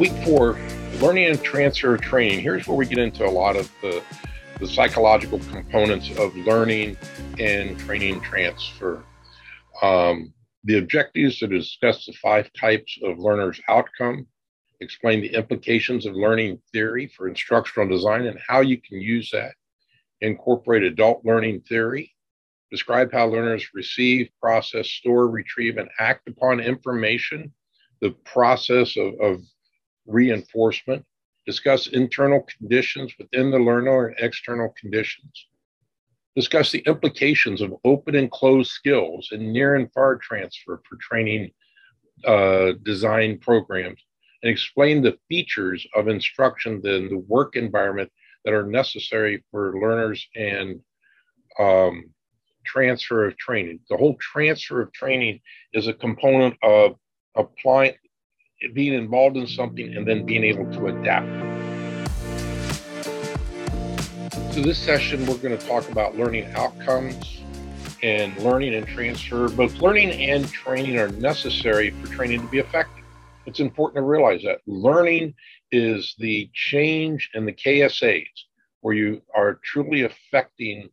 week four, learning and transfer training. Here's where we get into a lot of the, the psychological components of learning and training transfer. Um, the objectives are to discuss the five types of learners' outcome, explain the implications of learning theory for instructional design and how you can use that, incorporate adult learning theory, describe how learners receive, process, store, retrieve, and act upon information, the process of, of reinforcement, discuss internal conditions within the learner and external conditions, discuss the implications of open and closed skills and near and far transfer for training uh, design programs, and explain the features of instruction in the work environment that are necessary for learners and um, transfer of training. The whole transfer of training is a component of applying, being involved in something and then being able to adapt. So, this session, we're going to talk about learning outcomes and learning and transfer. Both learning and training are necessary for training to be effective. It's important to realize that learning is the change in the KSAs where you are truly affecting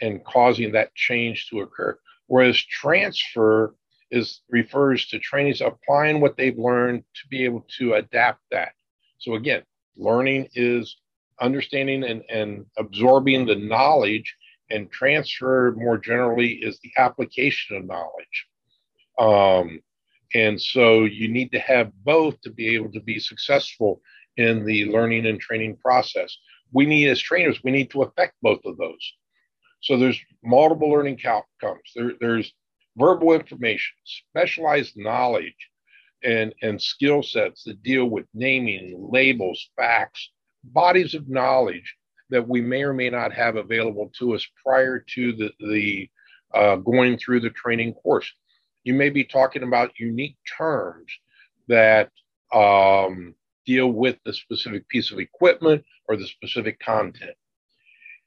and causing that change to occur. Whereas transfer is refers to trainees applying what they've learned to be able to adapt that. So again, learning is understanding and, and absorbing the knowledge and transfer more generally is the application of knowledge. Um, and so you need to have both to be able to be successful in the learning and training process. We need, as trainers, we need to affect both of those. So there's multiple learning outcomes. There, there's verbal information, specialized knowledge, and, and skill sets that deal with naming, labels, facts, bodies of knowledge that we may or may not have available to us prior to the, the uh, going through the training course. You may be talking about unique terms that um, deal with the specific piece of equipment or the specific content.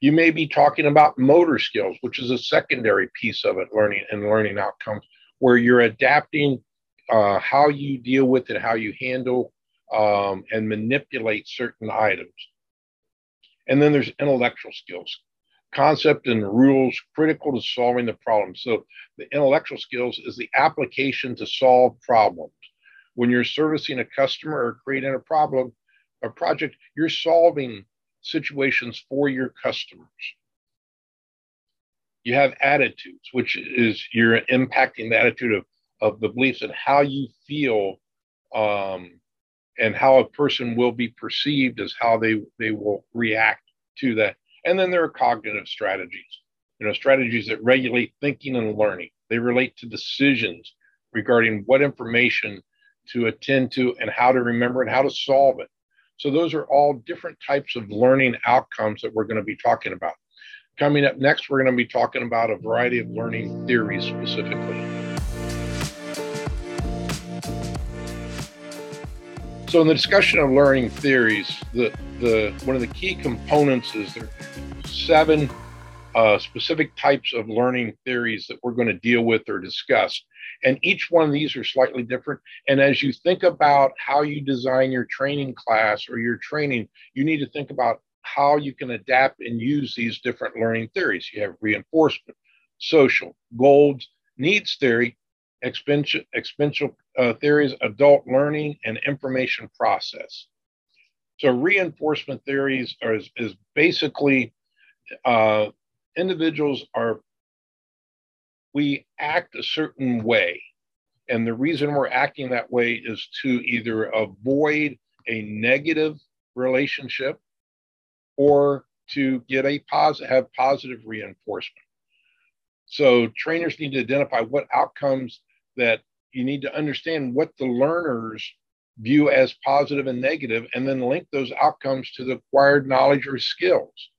You may be talking about motor skills, which is a secondary piece of it, learning and learning outcomes, where you're adapting uh, how you deal with it, how you handle um, and manipulate certain items. And then there's intellectual skills, concept and rules critical to solving the problem. So the intellectual skills is the application to solve problems. When you're servicing a customer or creating a problem, a project, you're solving situations for your customers. You have attitudes, which is you're impacting the attitude of, of the beliefs and how you feel um, and how a person will be perceived as how they, they will react to that. And then there are cognitive strategies, you know, strategies that regulate thinking and learning. They relate to decisions regarding what information to attend to and how to remember and how to solve it. So those are all different types of learning outcomes that we're going to be talking about. Coming up next, we're going to be talking about a variety of learning theories specifically. So in the discussion of learning theories, the, the one of the key components is there are seven uh, specific types of learning theories that we're going to deal with or discuss. And each one of these are slightly different. And as you think about how you design your training class or your training, you need to think about how you can adapt and use these different learning theories. You have reinforcement, social, goals, needs theory, exponential uh, theories, adult learning, and information process. So reinforcement theories are, is, is basically uh, individuals are we act a certain way. And the reason we're acting that way is to either avoid a negative relationship or to get a positive have positive reinforcement. So trainers need to identify what outcomes that you need to understand what the learners view as positive and negative, and then link those outcomes to the acquired knowledge or skills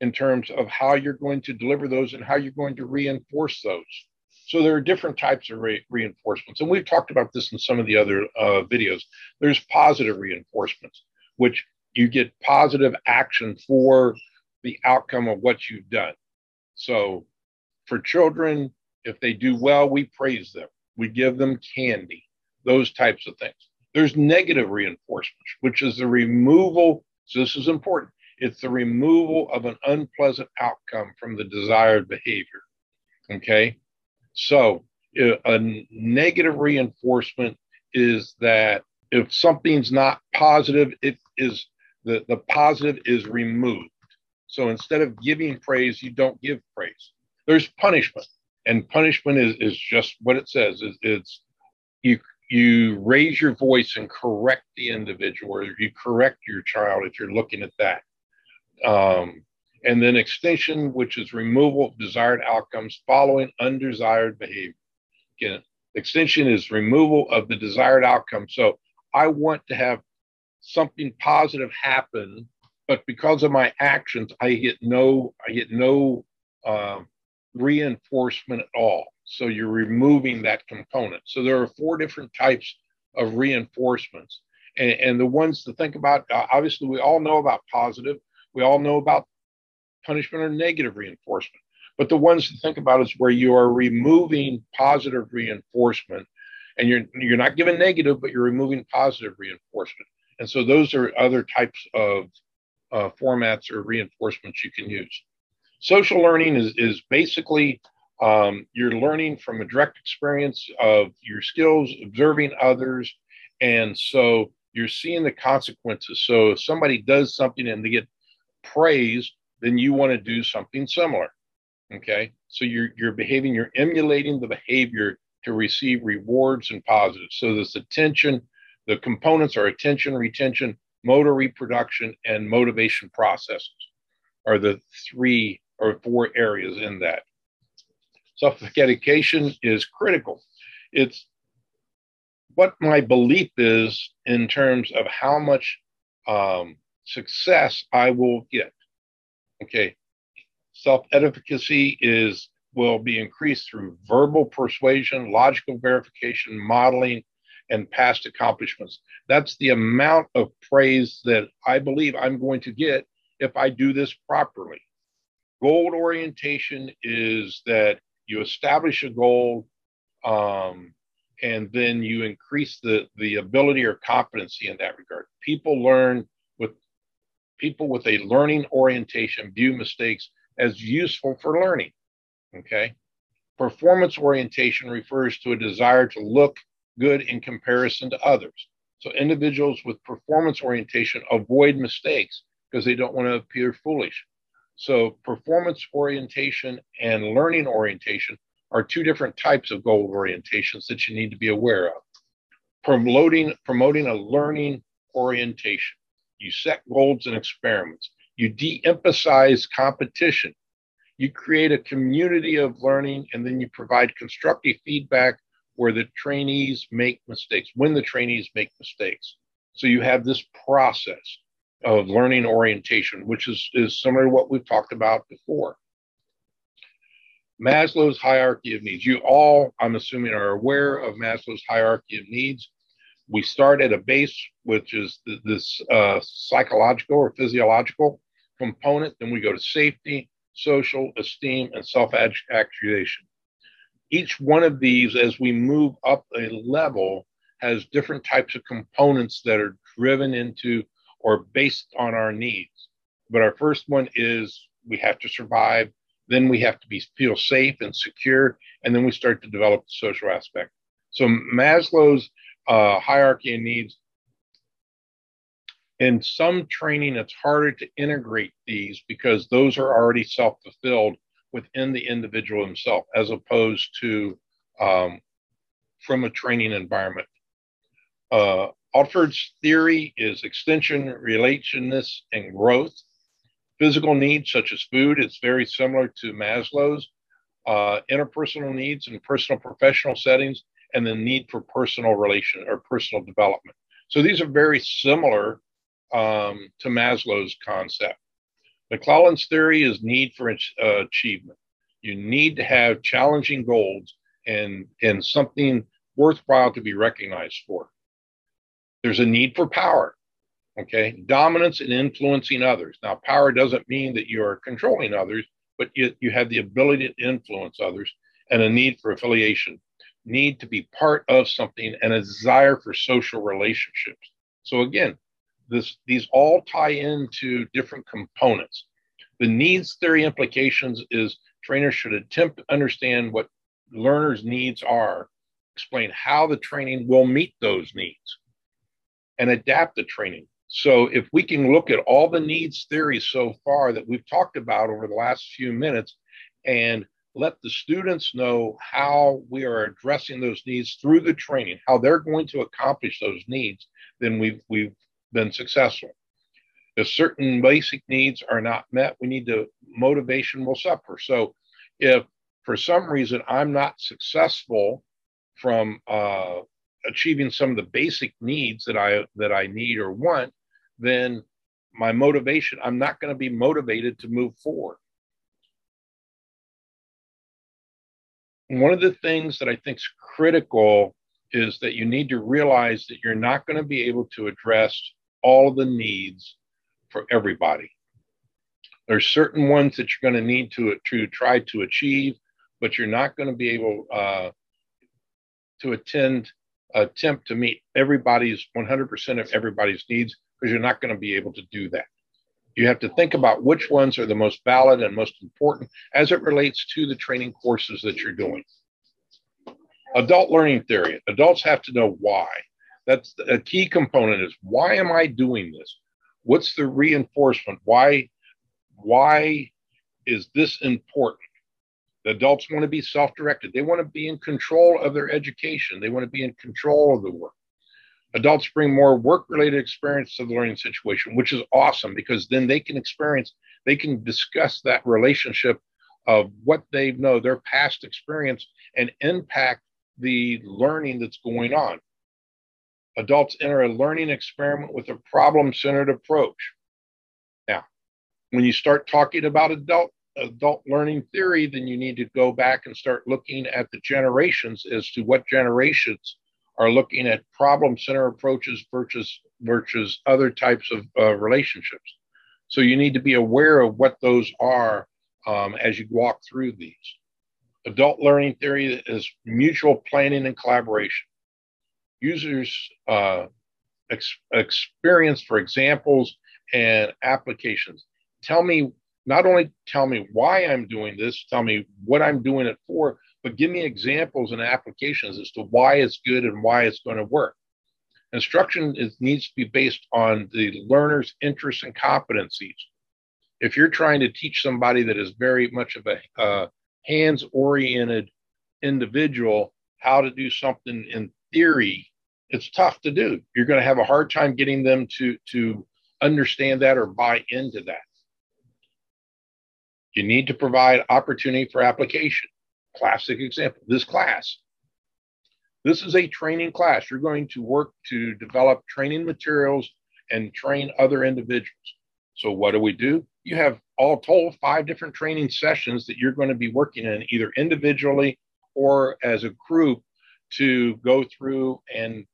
in terms of how you're going to deliver those and how you're going to reinforce those. So there are different types of re- reinforcements, and we've talked about this in some of the other uh, videos. There's positive reinforcements, which you get positive action for the outcome of what you've done. So for children, if they do well, we praise them. We give them candy, those types of things. There's negative reinforcements, which is the removal. So this is important. It's the removal of an unpleasant outcome from the desired behavior. Okay. So a negative reinforcement is that if something's not positive, it is the, the positive is removed. So instead of giving praise, you don't give praise. There's punishment, and punishment is, is just what it says. It's, it's you you raise your voice and correct the individual, or you correct your child if you're looking at that. Um, and then extinction, which is removal of desired outcomes following undesired behavior. Again, extinction is removal of the desired outcome. So I want to have something positive happen, but because of my actions, I get no, I get no uh, reinforcement at all. So you're removing that component. So there are four different types of reinforcements. And, and the ones to think about, uh, obviously, we all know about positive. We all know about punishment or negative reinforcement. But the ones to think about is where you are removing positive reinforcement and you're you're not giving negative, but you're removing positive reinforcement. And so those are other types of uh, formats or reinforcements you can use. Social learning is, is basically um, you're learning from a direct experience of your skills, observing others. And so you're seeing the consequences. So if somebody does something and they get praise, then you want to do something similar. Okay. So you're, you're behaving, you're emulating the behavior to receive rewards and positives. So this attention, the components are attention, retention, motor reproduction, and motivation processes are the three or four areas in that. Self-efficacy is critical. It's what my belief is in terms of how much um, success I will get. Okay, self-efficacy is will be increased through verbal persuasion, logical verification, modeling, and past accomplishments. That's the amount of praise that I believe I'm going to get if I do this properly. Goal orientation is that you establish a goal um, and then you increase the, the ability or competency in that regard. People learn with people with a learning orientation view mistakes as useful for learning. Okay. Performance orientation refers to a desire to look good in comparison to others. So individuals with performance orientation avoid mistakes because they don't want to appear foolish. So performance orientation and learning orientation are two different types of goal orientations that you need to be aware of. Promoting, promoting a learning orientation. You set goals and experiments. You de-emphasize competition. You create a community of learning and then you provide constructive feedback where the trainees make mistakes when the trainees make mistakes. So you have this process of learning orientation which is, is similar to what we've talked about before. Maslow's hierarchy of needs. You all i'm assuming are aware of maslow's hierarchy of needs we start at a base which is this uh, psychological or physiological component then we go to safety social, esteem, and self actuation. Each one of these, as we move up a level, has different types of components that are driven into or based on our needs. But our first one is we have to survive, then we have to be feel safe and secure, and then we start to develop the social aspect. So Maslow's uh, hierarchy of needs in some training, it's harder to integrate these because those are already self fulfilled within the individual himself, as opposed to um, from a training environment. Uh, Alderfer's theory is extension, relationness, and growth. Physical needs, such as food, it's very similar to Maslow's. Uh, interpersonal needs in personal professional settings, and the need for personal relation or personal development. So these are very similar um, to Maslow's concept. McClelland's theory is need for uh, achievement. You need to have challenging goals and, and something worthwhile to be recognized for. There's a need for power, okay? Dominance and influencing others. Now, power doesn't mean that you are controlling others, but you, you have the ability to influence others and a need for affiliation. Need to be part of something and a desire for social relationships. So again, this these all tie into different components. The needs theory implications is trainers should attempt to understand what learners' needs are, explain how the training will meet those needs, and adapt the training. So if we can look at all the needs theories so far that we've talked about over the last few minutes and let the students know how we are addressing those needs through the training, how they're going to accomplish those needs, then we've we've been successful. If certain basic needs are not met, we need to motivation will suffer. So if for some reason I'm not successful from uh, achieving some of the basic needs that I that I need or want, then my motivation, I'm not going to be motivated to move forward. One of the things that I think is critical is that you need to realize that you're not going to be able to address all the needs for everybody. There's certain ones that you're going to need to, to try to achieve, but you're not going to be able uh, to attend attempt to meet everybody's 100% of everybody's needs because you're not going to be able to do that. You have to think about which ones are the most valid and most important as it relates to the training courses that you're doing. Adult learning theory. Adults have to know why. That's a key component is why am I doing this? What's the reinforcement? Why why is this important? The adults want to be self-directed. They want to be in control of their education. They want to be in control of the work. Adults bring more work-related experience to the learning situation, which is awesome because then they can experience, they can discuss that relationship of what they know, their past experience, and impact the learning that's going on. Adults enter a learning experiment with a problem centered approach. Now, when you start talking about adult adult learning theory, then you need to go back and start looking at the generations as to what generations are looking at problem center approaches versus versus other types of uh, relationships. So you need to be aware of what those are um, as you walk through these. Adult learning theory is mutual planning and collaboration. Users uh, ex- experience for examples and applications. Tell me, not only tell me why I'm doing this, tell me what I'm doing it for, but give me examples and applications as to why it's good and why it's going to work. Instruction is, needs to be based on the learner's interests and competencies. If you're trying to teach somebody that is very much of a uh, hands oriented individual how to do something in theory, it's tough to do. You're going to have a hard time getting them to, to understand that or buy into that. You need to provide opportunity for application. Classic example this class. This is a training class. You're going to work to develop training materials and train other individuals. So, what do we do? You have all told five different training sessions that you're going to be working in either individually or as a group to go through and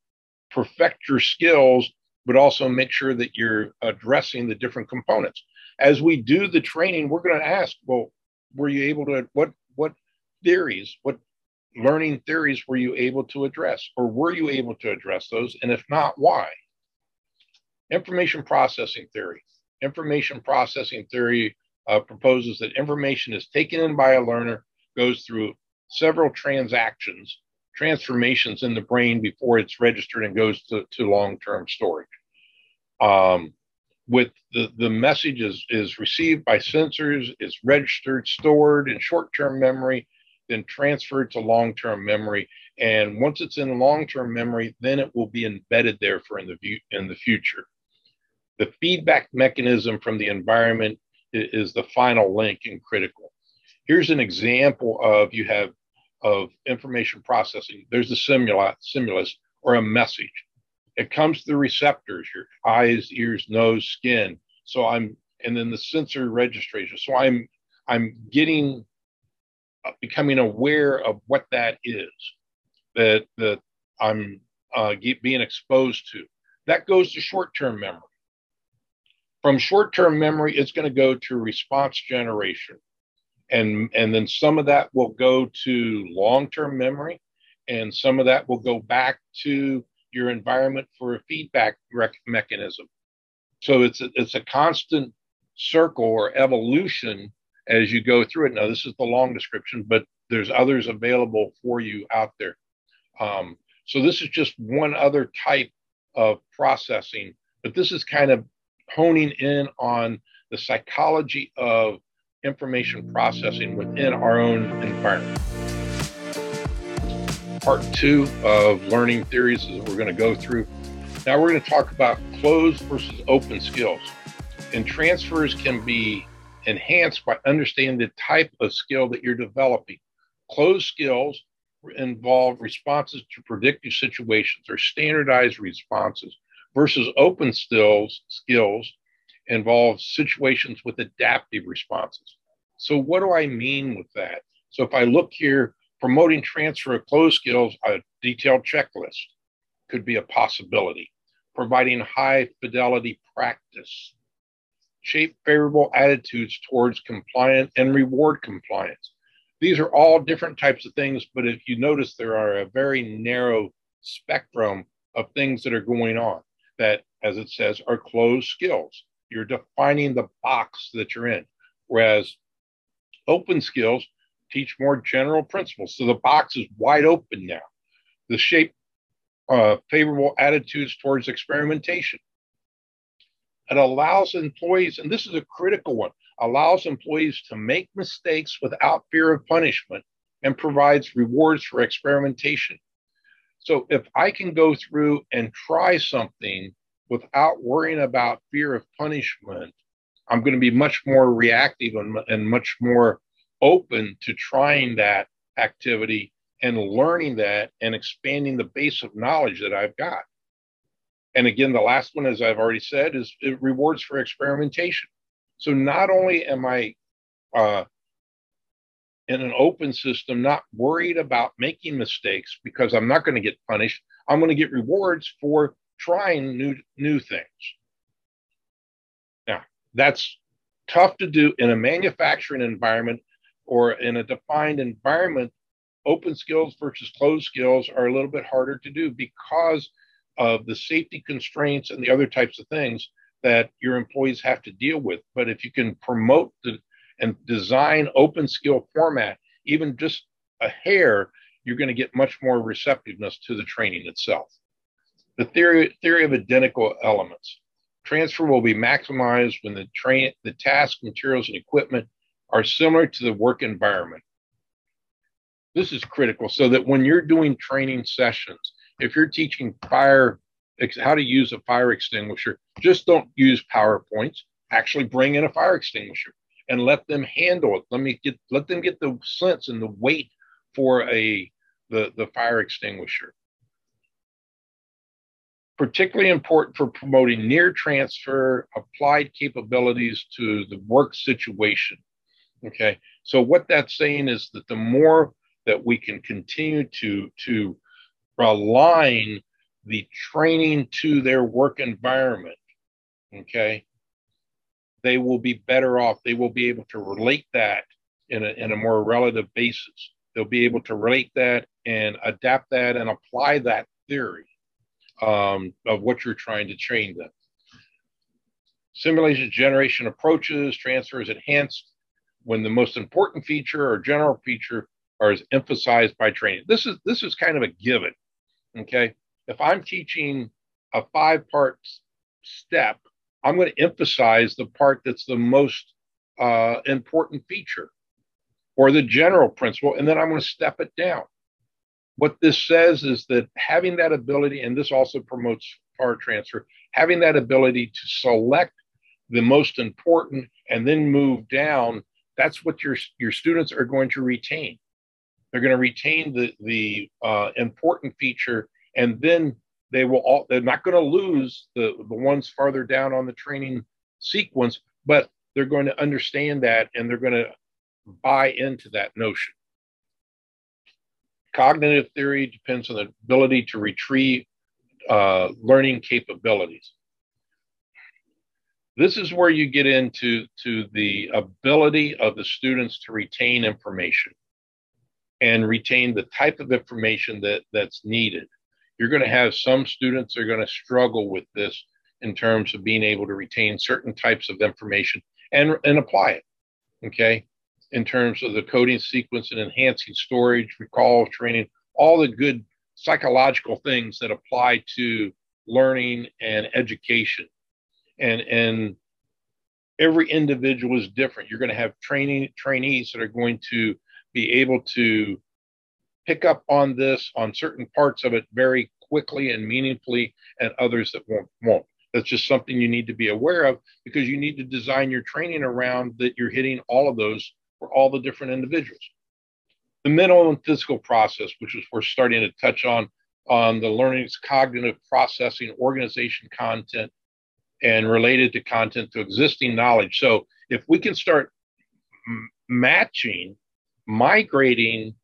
perfect your skills, but also make sure that you're addressing the different components. As we do the training, we're going to ask, well, were you able to, what, theories, what learning theories were you able to address? Or were you able to address those? And if not, why? Information processing theory. Information processing theory uh, proposes that information is taken in by a learner, goes through several transactions, transformations in the brain before it's registered and goes to, to long-term storage. Um, with the, the message is, is received by sensors, is registered, stored in short-term memory, then transferred to long-term memory. And once it's in long-term memory, then it will be embedded there for in the view, in the future. The feedback mechanism from the environment is, the final link and critical. Here's an example of you have of information processing. There's a simula, stimulus or a message. It comes to the receptors, your eyes, ears, nose, skin. So I'm, and then the sensory registration. So I'm, I'm getting becoming aware of what that is that that I'm uh, being exposed to. That goes to short-term memory. From short-term memory, it's going to go to response generation, and and then some of that will go to long-term memory, And some of that will go back to your environment for a feedback rec- mechanism. So it's a, it's a constant circle or evolution as you go through it. Now, this is the long description, but there's others available for you out there. Um, so this is just one other type of processing, but this is kind of honing in on the psychology of information processing within our own environment. Part two of learning theories is we're going to go through. Now we're going to talk about closed versus open skills. And transfers can be enhanced by understanding the type of skill that you're developing. Closed skills involve responses to predictive situations or standardized responses versus open skills skills involve situations with adaptive responses. So what do I mean with that? So if I look here, promoting transfer of closed skills, a detailed checklist could be a possibility. Providing high fidelity practice, shape favorable attitudes towards compliance and reward compliance. These are all different types of things, but if you notice, there are a very narrow spectrum of things that are going on that, as it says, are closed skills. You're defining the box that you're in. Whereas open skills teach more general principles. So the box is wide open now. The shape uh, favorable attitudes towards experimentation. It allows employees, and this is a critical one, allows employees to make mistakes without fear of punishment and provides rewards for experimentation. So if I can go through and try something without worrying about fear of punishment, I'm going to be much more reactive and, and much more open to trying that activity and learning that and expanding the base of knowledge that I've got. And again, the last one, as I've already said, is rewards for experimentation. So not only am I uh, in an open system, not worried about making mistakes because I'm not going to get punished, I'm going to get rewards for trying new new things. Now, that's tough to do in a manufacturing environment or in a defined environment. Open skills versus closed skills are a little bit harder to do because of the safety constraints and the other types of things that your employees have to deal with. But if you can promote the, and design open skill format, even just a hair, you're going to get much more receptiveness to the training itself. The theory, theory of identical elements. Transfer will be maximized when the train, the task, materials, and equipment are similar to the work environment. This is critical so that when you're doing training sessions, if you're teaching fire, how to use a fire extinguisher, just don't use PowerPoints. Actually bring in a fire extinguisher and let them handle it. Let me get let them get the sense and the weight for a the, the fire extinguisher. Particularly important for promoting near transfer applied capabilities to the work situation. Okay, so what that's saying is that the more that we can continue to to align the training to their work environment, okay, they will be better off. They will be able to relate that in a, in a more relative basis. They'll be able to relate that and adapt that and apply that theory um, of what you're trying to train them. Stimulus generalization approaches, transfer is enhanced when the most important feature or general feature are emphasized by training. This is this is kind of a given. Okay. If I'm teaching a five part step, I'm going to emphasize the part that's the most uh, important feature or the general principle, and then I'm going to step it down. What this says is that having that ability, and this also promotes power transfer, having that ability to select the most important and then move down, that's what your, your students are going to retain. They're going to retain the the uh, important feature, and then they will all. They're not going to lose the the ones farther down on the training sequence, but they're going to understand that, and they're going to buy into that notion. Cognitive theory depends on the ability to retrieve uh, learning capabilities. This is where you get into to the ability of the students to retain information. And retain the type of information that, that's needed. You're going to have some students that are going to struggle with this in terms of being able to retain certain types of information and, and apply it. Okay. In terms of the coding sequence and enhancing storage, recall, training, all the good psychological things that apply to learning and education. And, and every individual is different. You're going to have training trainees that are going to be able to pick up on this on certain parts of it very quickly and meaningfully, and others that won't. won't. That's just something you need to be aware of because you need to design your training around that you're hitting all of those for all the different individuals. The mental and physical process, which is we're starting to touch on, on the learning's cognitive processing, organization content, and related to content to existing knowledge. So if we can start matching, migrating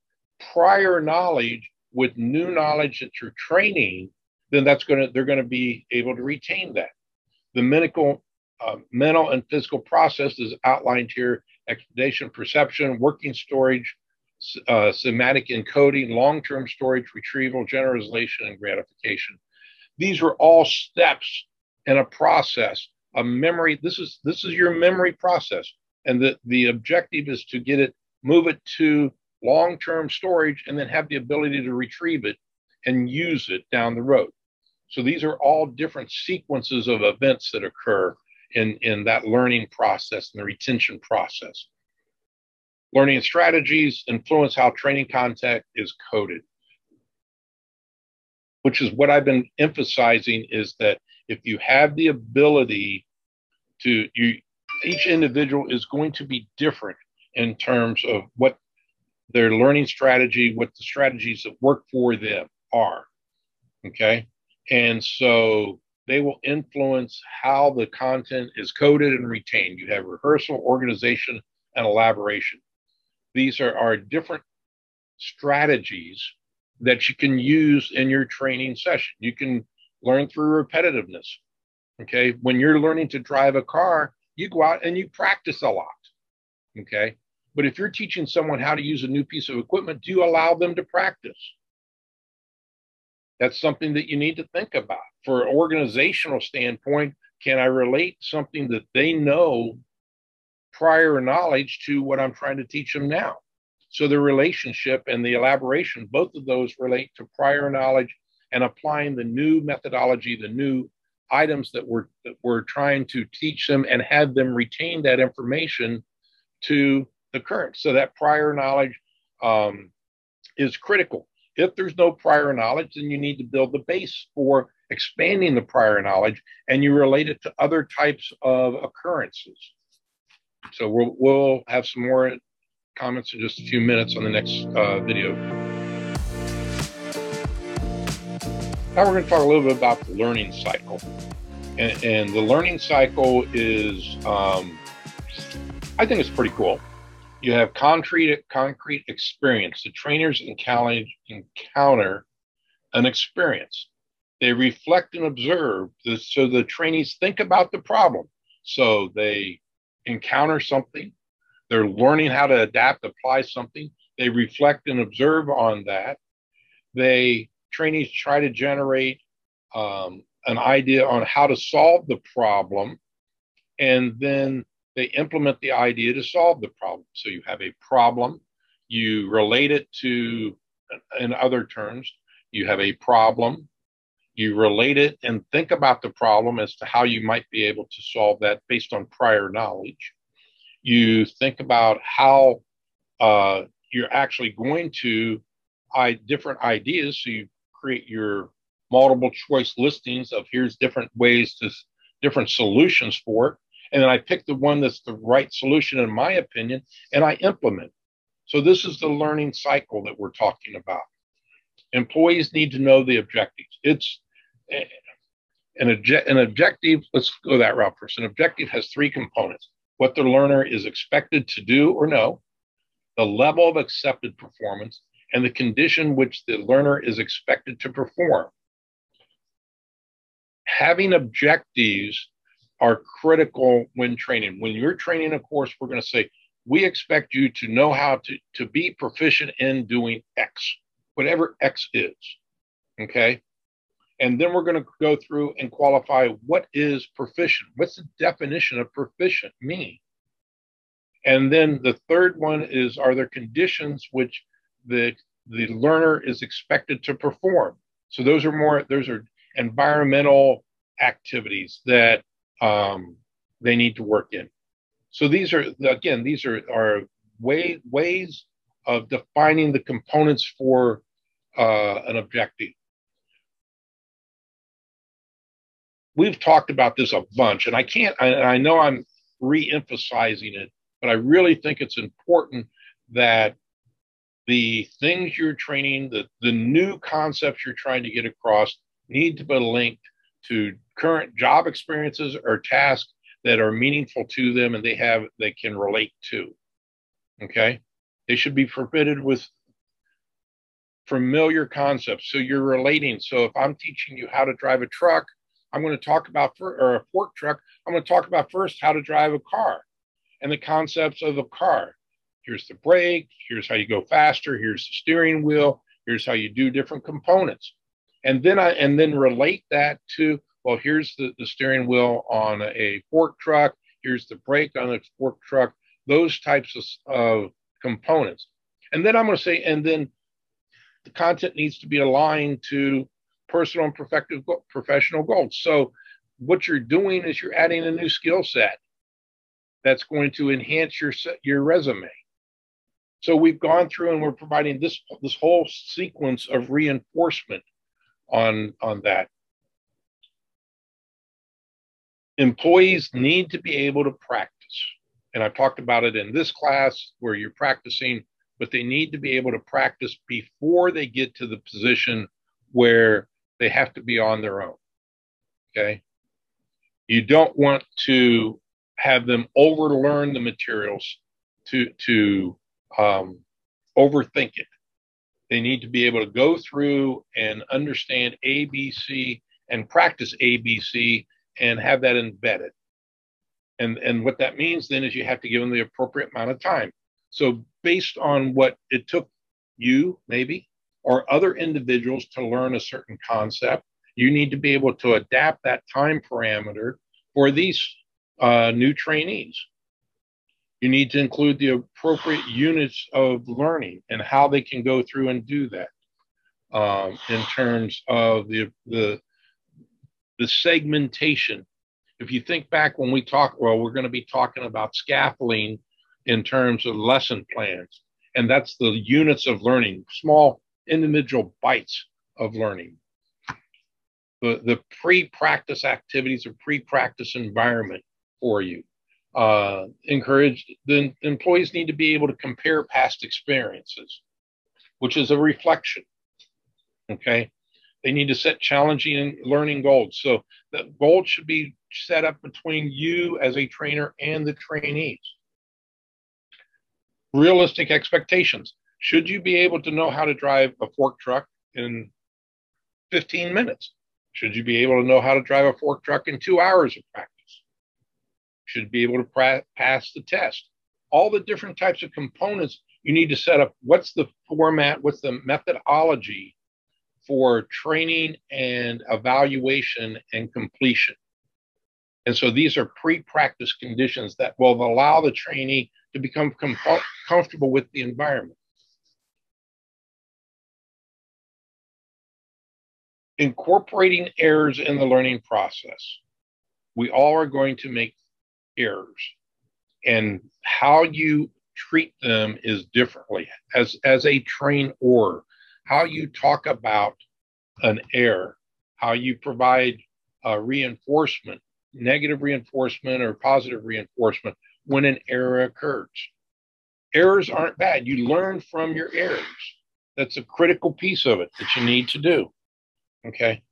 prior knowledge with new knowledge that you're training, then that's going to they're going to be able to retain that. The mental, uh, mental and physical process is outlined here: expectation, perception, working storage, uh, semantic encoding, long-term storage, retrieval, generalization, and gratification. These are all steps in a process. A memory. This is this is your memory process, and the the objective is to get it, move it to long term storage and then have the ability to retrieve it and use it down the road. So these are all different sequences of events that occur in, in that learning process and the retention process. Learning strategies influence how training content is coded, which is what I've been emphasizing is that if you have the ability to you each individual is going to be different in terms of what their learning strategy, what the strategies that work for them are. Okay. And so they will influence how the content is coded and retained. You have rehearsal, organization, and elaboration. These are, are different strategies that you can use in your training session. You can learn through repetitiveness. Okay. When you're learning to drive a car, you go out and you practice a lot. Okay. But if you're teaching someone how to use a new piece of equipment, do you allow them to practice? That's something that you need to think about. For an organizational standpoint, can I relate something that they know prior knowledge to what I'm trying to teach them now? So the relationship and the elaboration, both of those relate to prior knowledge and applying the new methodology, the new items that we're that we're trying to teach them and have them retain that information to occurrence. So that prior knowledge um, is critical. If there's no prior knowledge, then you need to build the base for expanding the prior knowledge and you relate it to other types of occurrences. So we'll, we'll have some more comments in just a few minutes on the next uh, video. Now we're going to talk a little bit about the learning cycle. And, and the learning cycle is, um, I think it's pretty cool you have concrete concrete experience. The trainers encounter, encounter an experience. They reflect and observe. So the trainees think about the problem. So they encounter something. They're learning how to adapt, apply something. They reflect and observe on that. They trainees try to generate um, an idea on how to solve the problem, and then they implement the idea to solve the problem. So you have a problem, you relate it to, in other terms, you have a problem, you relate it and think about the problem as to how you might be able to solve that based on prior knowledge. You think about how uh, you're actually going to I, different ideas. So you create your multiple choice listings of here's different ways to different solutions for it and then I pick the one that's the right solution, in my opinion, and I implement. So this is the learning cycle that we're talking about. Employees need to know the objectives. It's eh, an, obje- an objective. Let's go that route first. An objective has three components: what the learner is expected to do or know, the level of accepted performance, and the condition which the learner is expected to perform. Having objectives are critical when training. When you're training a course, we're going to say, we expect you to know how to, to be proficient in doing X, whatever X is. Okay. And then we're going to go through and qualify what is proficient. What's the definition of proficient mean? And then the third one is are there conditions which the the learner is expected to perform? So those are more those are environmental activities that um, they need to work in. So these are again these are are way, ways of defining the components for uh, an objective. We've talked about this a bunch, and I can't. I, I know I'm re-emphasizing it, but I really think it's important that the things you're training, the, the new concepts you're trying to get across, need to be linked to current job experiences or tasks that are meaningful to them and they have they can relate to. Okay, they should be forbidden with familiar concepts. So you're relating. So if I'm teaching you how to drive a truck, I'm going to talk about for, or a fork truck. I'm going to talk about first how to drive a car and the concepts of a car. Here's the brake. Here's how you go faster. Here's the steering wheel. Here's how you do different components. And then I and then relate that to well, here's the, the steering wheel on a fork truck. Here's the brake on a fork truck. Those types of, of components. And then I'm going to say, and then the content needs to be aligned to personal and professional goals. So what you're doing is you're adding a new skill set that's going to enhance your your resume. So we've gone through and we're providing this this whole sequence of reinforcement on on that. Employees need to be able to practice. And I've talked about it in this class where you're practicing, but they need to be able to practice before they get to the position where they have to be on their own. Okay. You don't want to have them overlearn the materials to to um, overthink it. They need to be able to go through and understand ABC and practice ABC and have that embedded. And and what that means then is you have to give them the appropriate amount of time. So based on what it took you maybe or other individuals to learn a certain concept, you need to be able to adapt that time parameter for these uh, new trainees. You need to include the appropriate units of learning and how they can go through and do that um, in terms of the, the, the segmentation. If you think back when we talk, well, we're going to be talking about scaffolding in terms of lesson plans, and that's the units of learning, small individual bites of learning. The, the pre practice activities or pre practice environment for you. Uh, encourage the employees need to be able to compare past experiences, which is a reflection. Okay. They need to set challenging learning goals. So the goals should be set up between you as a trainer and the trainees. Realistic expectations. Should you be able to know how to drive a fork truck in 15 minutes? Should you be able to know how to drive a fork truck in two hours of practice? Should be able to pra- pass the test. All the different types of components you need to set up. What's the format? What's the methodology for training and evaluation and completion? And so these are pre practice conditions that will allow the trainee to become com- comfortable with the environment. Incorporating errors in the learning process. We all are going to make errors. And how you treat them is differently. As as a trainer how you talk about an error how you provide uh, reinforcement negative reinforcement or positive reinforcement when an error occurs. Errors aren't bad. You learn from your errors. That's a critical piece of it that you need to do. Okay?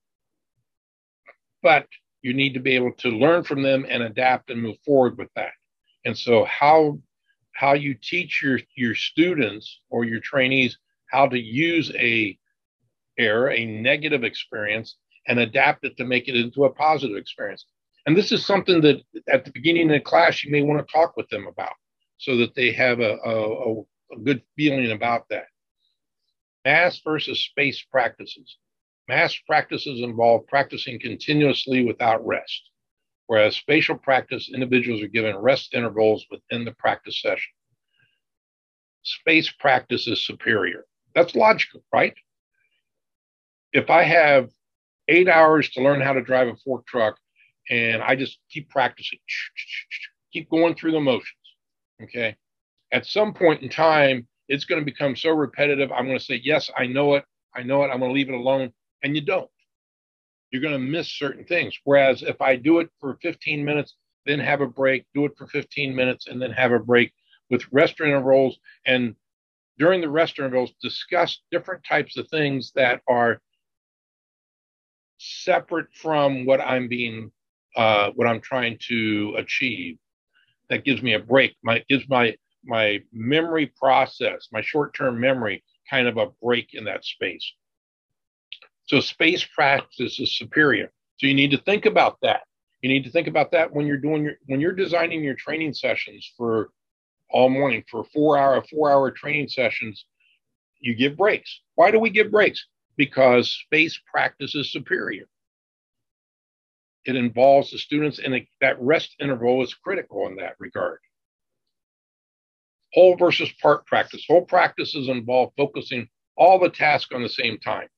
But you need to be able to learn from them and adapt and move forward with that. And so how how you teach your your students or your trainees how to use a error, a negative experience, and adapt it to make it into a positive experience. And this is something that at the beginning of the class you may want to talk with them about. so that they have a, a, a good feeling about that. Mass versus space practices. Mass practices involve practicing continuously without rest, whereas spatial practice, individuals are given rest intervals within the practice session. Space practice is superior. That's logical, right? If I have eight hours to learn how to drive a fork truck and I just keep practicing, keep going through the motions, okay? At some point in time, it's going to become so repetitive. I'm going to say, yes, I know it. I know it. I'm going to leave it alone and you don't. You're going to miss certain things. Whereas if I do it for 15 minutes, then have a break, do it for 15 minutes, and then have a break with rest intervals. And during the rest intervals, discuss different types of things that are separate from what I'm being, uh, what I'm trying to achieve. That gives me a break. My gives my my memory process, my short-term memory, kind of a break in that space. So space practice is superior. So you need to think about that. You need to think about that when you're doing your when you're designing your training sessions for all morning for four hour four hour training sessions. You give breaks. Why do we give breaks? Because space practice is superior. It involves the students, and it, that rest interval is critical in that regard. Whole versus part practice. Whole practices involve focusing all the tasks on the same time.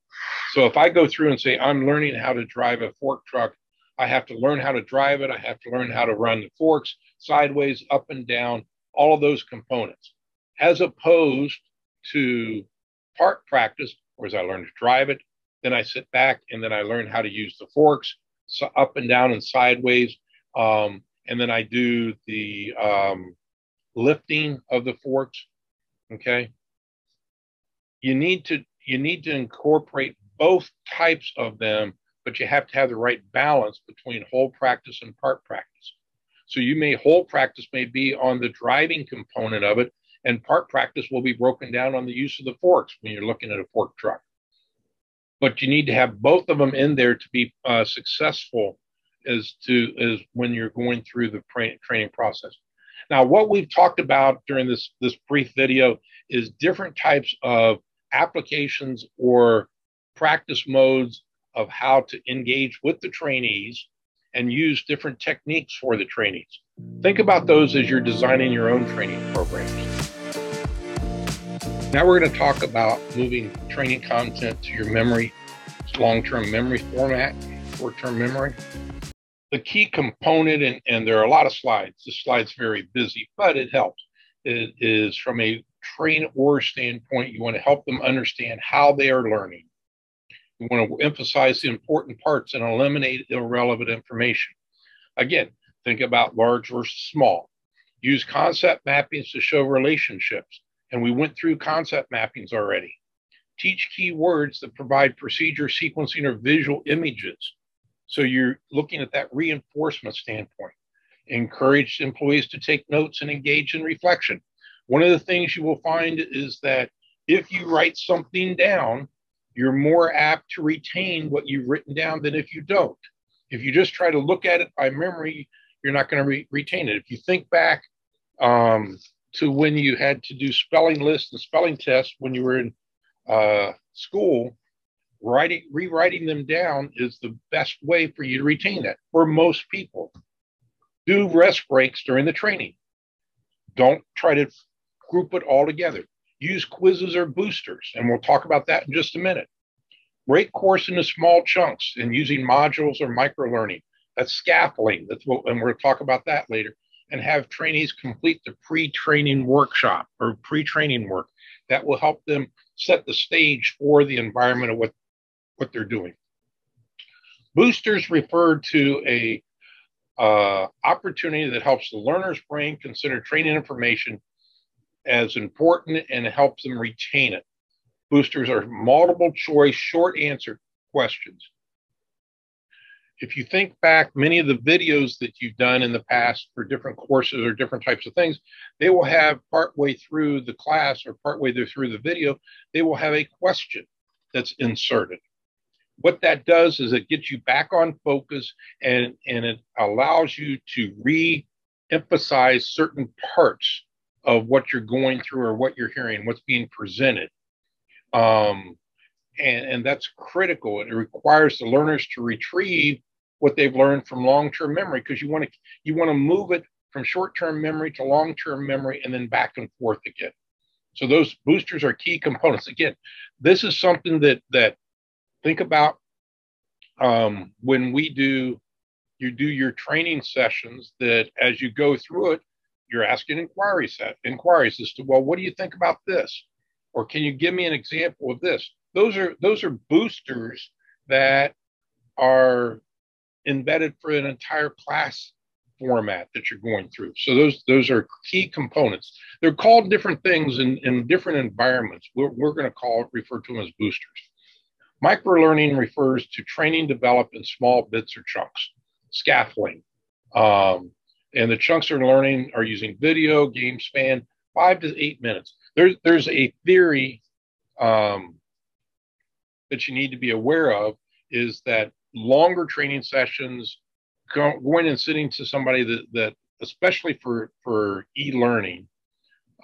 So if I go through and say, I'm learning how to drive a fork truck, I have to learn how to drive it. I have to learn how to run the forks sideways, up and down, all of those components, as opposed to part practice, where I learn to drive it, then I sit back and then I learn how to use the forks so up and down and sideways. Um, and then I do the um, lifting of the forks. Okay. You need to you need to incorporate both types of them, but you have to have the right balance between whole practice and part practice. So you may whole practice may be on the driving component of it, and part practice will be broken down on the use of the forks when you're looking at a fork truck. But you need to have both of them in there to be uh, successful as to as when you're going through the training process. Now, what we've talked about during this this brief video is different types of applications or practice modes of how to engage with the trainees and use different techniques for the trainees. Think about those as you're designing your own training programs. Now we're going to talk about moving training content to your memory, long-term memory format, short-term memory. The key component, and, and there are a lot of slides, this slide's very busy, but it helps, it is from a train or standpoint, you want to help them understand how they are learning you want to emphasize the important parts and eliminate irrelevant information. Again, think about large versus small. Use concept mappings to show relationships. And we went through concept mappings already. Teach key words that provide procedure sequencing or visual images. So you're looking at that reinforcement standpoint. Encourage employees to take notes and engage in reflection. One of the things you will find is that if you write something down, you're more apt to retain what you've written down than if you don't. If you just try to look at it by memory, you're not going to re- retain it. If you think back um, to when you had to do spelling lists and spelling tests when you were in uh, school, writing rewriting them down is the best way for you to retain that. For most people, do rest breaks during the training. Don't try to group it all together. Use quizzes or boosters, and we'll talk about that in just a minute. Break course into small chunks and using modules or micro learning. That's scaffolding. That's what, and we'll talk about that later. And have trainees complete the pre-training workshop or pre-training work that will help them set the stage for the environment of what, what they're doing. Boosters refer to a uh, opportunity that helps the learner's brain consider training information as important and help them retain it. Boosters are multiple choice, short answer questions. If you think back, many of the videos that you've done in the past for different courses or different types of things, they will have partway through the class or partway through the video, they will have a question that's inserted. What that does is it gets you back on focus and, and it allows you to re emphasize certain parts of what you're going through or what you're hearing, what's being presented. Um, and, and that's critical. It requires the learners to retrieve what they've learned from long-term memory because you want to you want to move it from short-term memory to long-term memory and then back and forth again. So those boosters are key components. Again, this is something that that think about um, when we do you do your training sessions that as you go through it, you're asking inquiry set inquiries as to well, what do you think about this? Or can you give me an example of this? Those are those are boosters that are embedded for an entire class format that you're going through. So those those are key components. They're called different things in, in different environments. We're, we're going to call it refer to them as boosters. Microlearning refers to training developed in small bits or chunks, scaffolding. Um, and the chunks are learning are using video, game span, five to eight minutes. There's there's a theory um, that you need to be aware of is that longer training sessions, going and sitting to somebody that, that especially for, for e-learning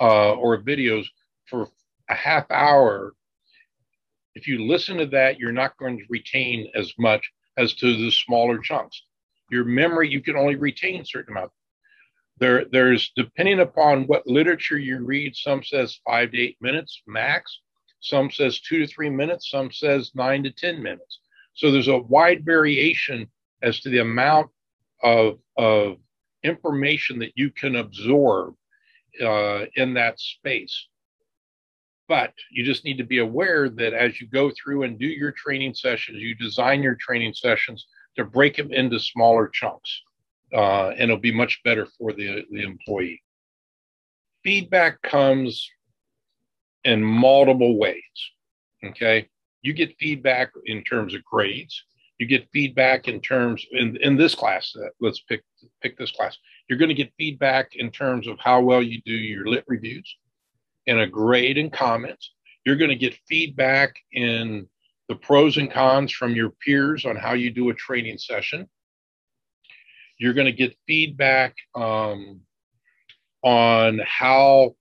uh, or videos for a half hour, if you listen to that, you're not going to retain as much as to the smaller chunks. Your memory, you can only retain certain amount. There, there's depending upon what literature you read, some says five to eight minutes max, some says two to three minutes, some says nine to 10 minutes. So there's a wide variation as to the amount of, of information that you can absorb uh, in that space. But you just need to be aware that as you go through and do your training sessions, you design your training sessions to break them into smaller chunks. Uh, and it'll be much better for the, the employee. Feedback comes in multiple ways. Okay you get feedback in terms of grades. You get feedback in terms in, in this class. Uh, let's pick pick this class. You're going to get feedback in terms of how well you do your lit reviews, and a grade and comments. You're going to get feedback in the pros and cons from your peers on how you do a training session. You're going to get feedback um, on how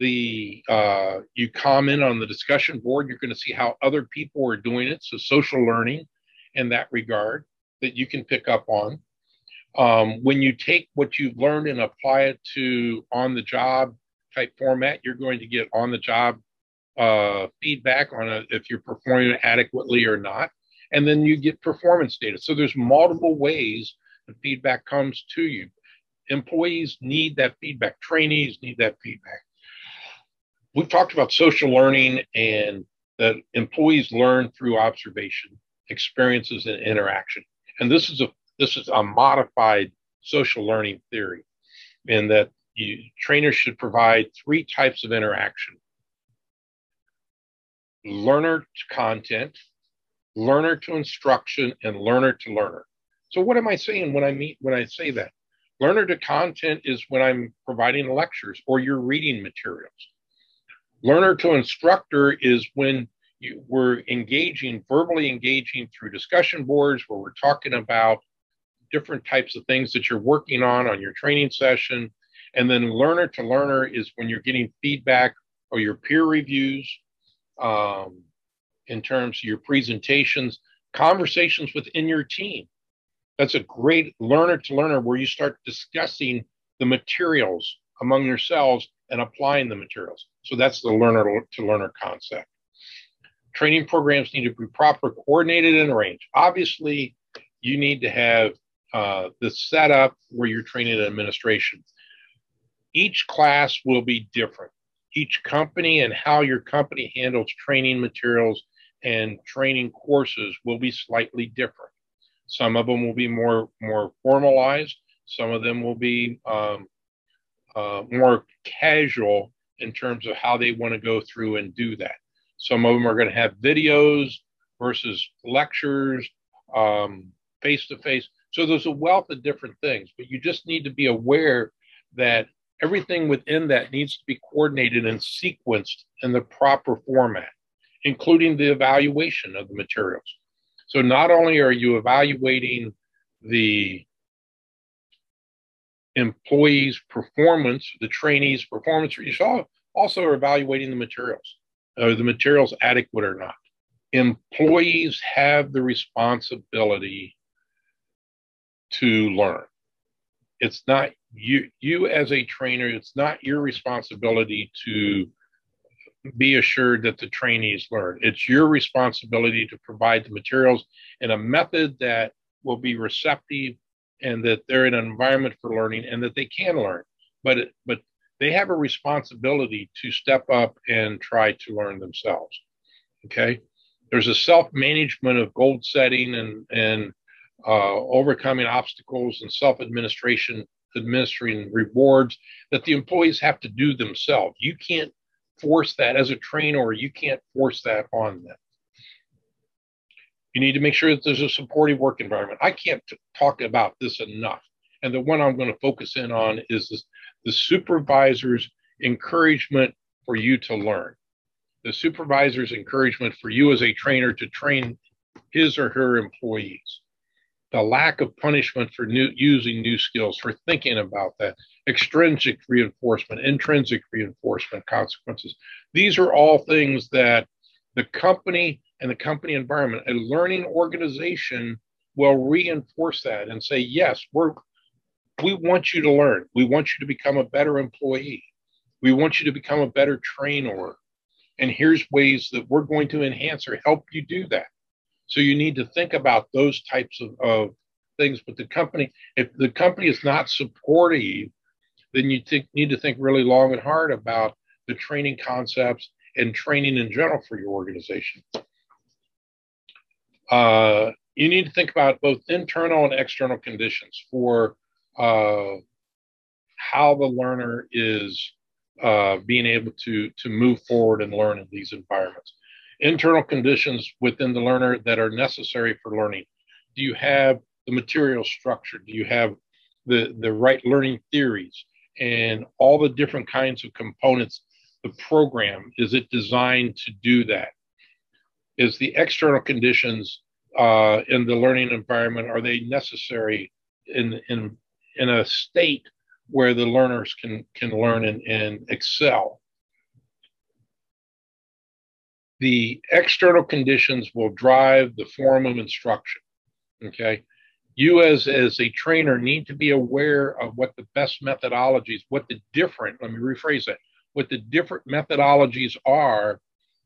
the uh, you comment on the discussion board. You're going to see how other people are doing it. So social learning in that regard that you can pick up on. Um, when you take what you've learned and apply it to on the job type format you're going to get on the job uh, feedback on a, if you're performing adequately or not. And then you get performance data. So there's multiple ways that feedback comes to you employees need that feedback trainees need that feedback we've talked about social learning and that employees learn through observation, experiences, and interaction. And this is a this is a modified social learning theory, in that you, trainers should provide three types of interaction: learner to content, learner to instruction, and learner to learner. So, what am I saying when I meet when I say that? Learner to content is when I'm providing lectures or you're reading materials Learner to instructor is when you, we're engaging, verbally engaging through discussion boards where we're talking about different types of things that you're working on on your training session. And then learner to learner is when you're getting feedback or your peer reviews um, in terms of your presentations, conversations within your team. That's a great learner to learner where you start discussing the materials among yourselves and applying the materials. So that's the learner to learner concept. Training programs need to be proper coordinated and arranged. Obviously, you need to have uh, the setup where you're training administration. Each class will be different. Each company and how your company handles training materials and training courses will be slightly different. Some of them will be more more formalized. Some of them will be um, uh, more casual in terms of how they want to go through and do that. Some of them are going to have videos versus lectures, face to face. So there's a wealth of different things, but you just need to be aware that everything within that needs to be coordinated and sequenced in the proper format, including the evaluation of the materials. So not only are you evaluating the employees' performance, the trainees' performance. You also evaluating the materials. Are the materials adequate or not? Employees have the responsibility to learn. It's not you you as a trainer, it's not your responsibility to be assured that the trainees learn. It's your responsibility to provide the materials in a method that will be receptive and that they're in an environment for learning and that they can learn. But but they have a responsibility to step up and try to learn themselves. Okay, there's a self management of goal setting and and uh, overcoming obstacles and self administration administering rewards that the employees have to do themselves. You can't force that as a trainer, you can't force that on them. You need to make sure that there's a supportive work environment. I can't t- talk about this enough. And the one I'm going to focus in on is this, the supervisor's encouragement for you to learn. The supervisor's encouragement for you as a trainer to train his or her employees. The lack of punishment for new, using new skills, for thinking about that, extrinsic reinforcement, intrinsic reinforcement consequences. These are all things that the company and the company environment, a learning organization will reinforce that and say, yes, we're we want you to learn. We want you to become a better employee. We want you to become a better trainer. And here's ways that we're going to enhance or help you do that. So you need to think about those types of, of things. But the company, if the company is not supportive, then you need to think really long and hard about the training concepts and training in general for your organization. Uh, you need to think about both internal and external conditions for uh, how the learner is uh, being able to to move forward and learn in these environments. Internal conditions within the learner that are necessary for learning. Do you have the material structure? Do you have the the right learning theories and all the different kinds of components? The program is it designed to do that? is the external conditions uh, in the learning environment are they necessary in in in a state where the learners can can learn and, and excel the external conditions will drive the form of instruction okay you as as a trainer need to be aware of what the best methodologies what the different let me rephrase that what the different methodologies are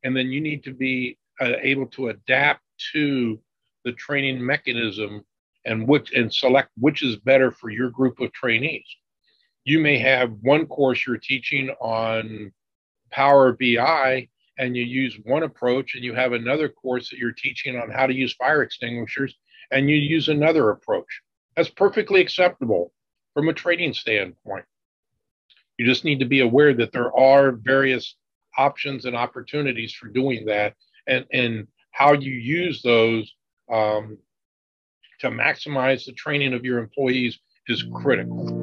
and then you need to be uh, able to adapt to the training mechanism and which and select which is better for your group of trainees. You may have one course you're teaching on Power BI and you use one approach and you have another course that you're teaching on how to use fire extinguishers and you use another approach. That's perfectly acceptable from a training standpoint. You just need to be aware that there are various options and opportunities for doing that and, and how you use those um, to maximize the training of your employees is critical.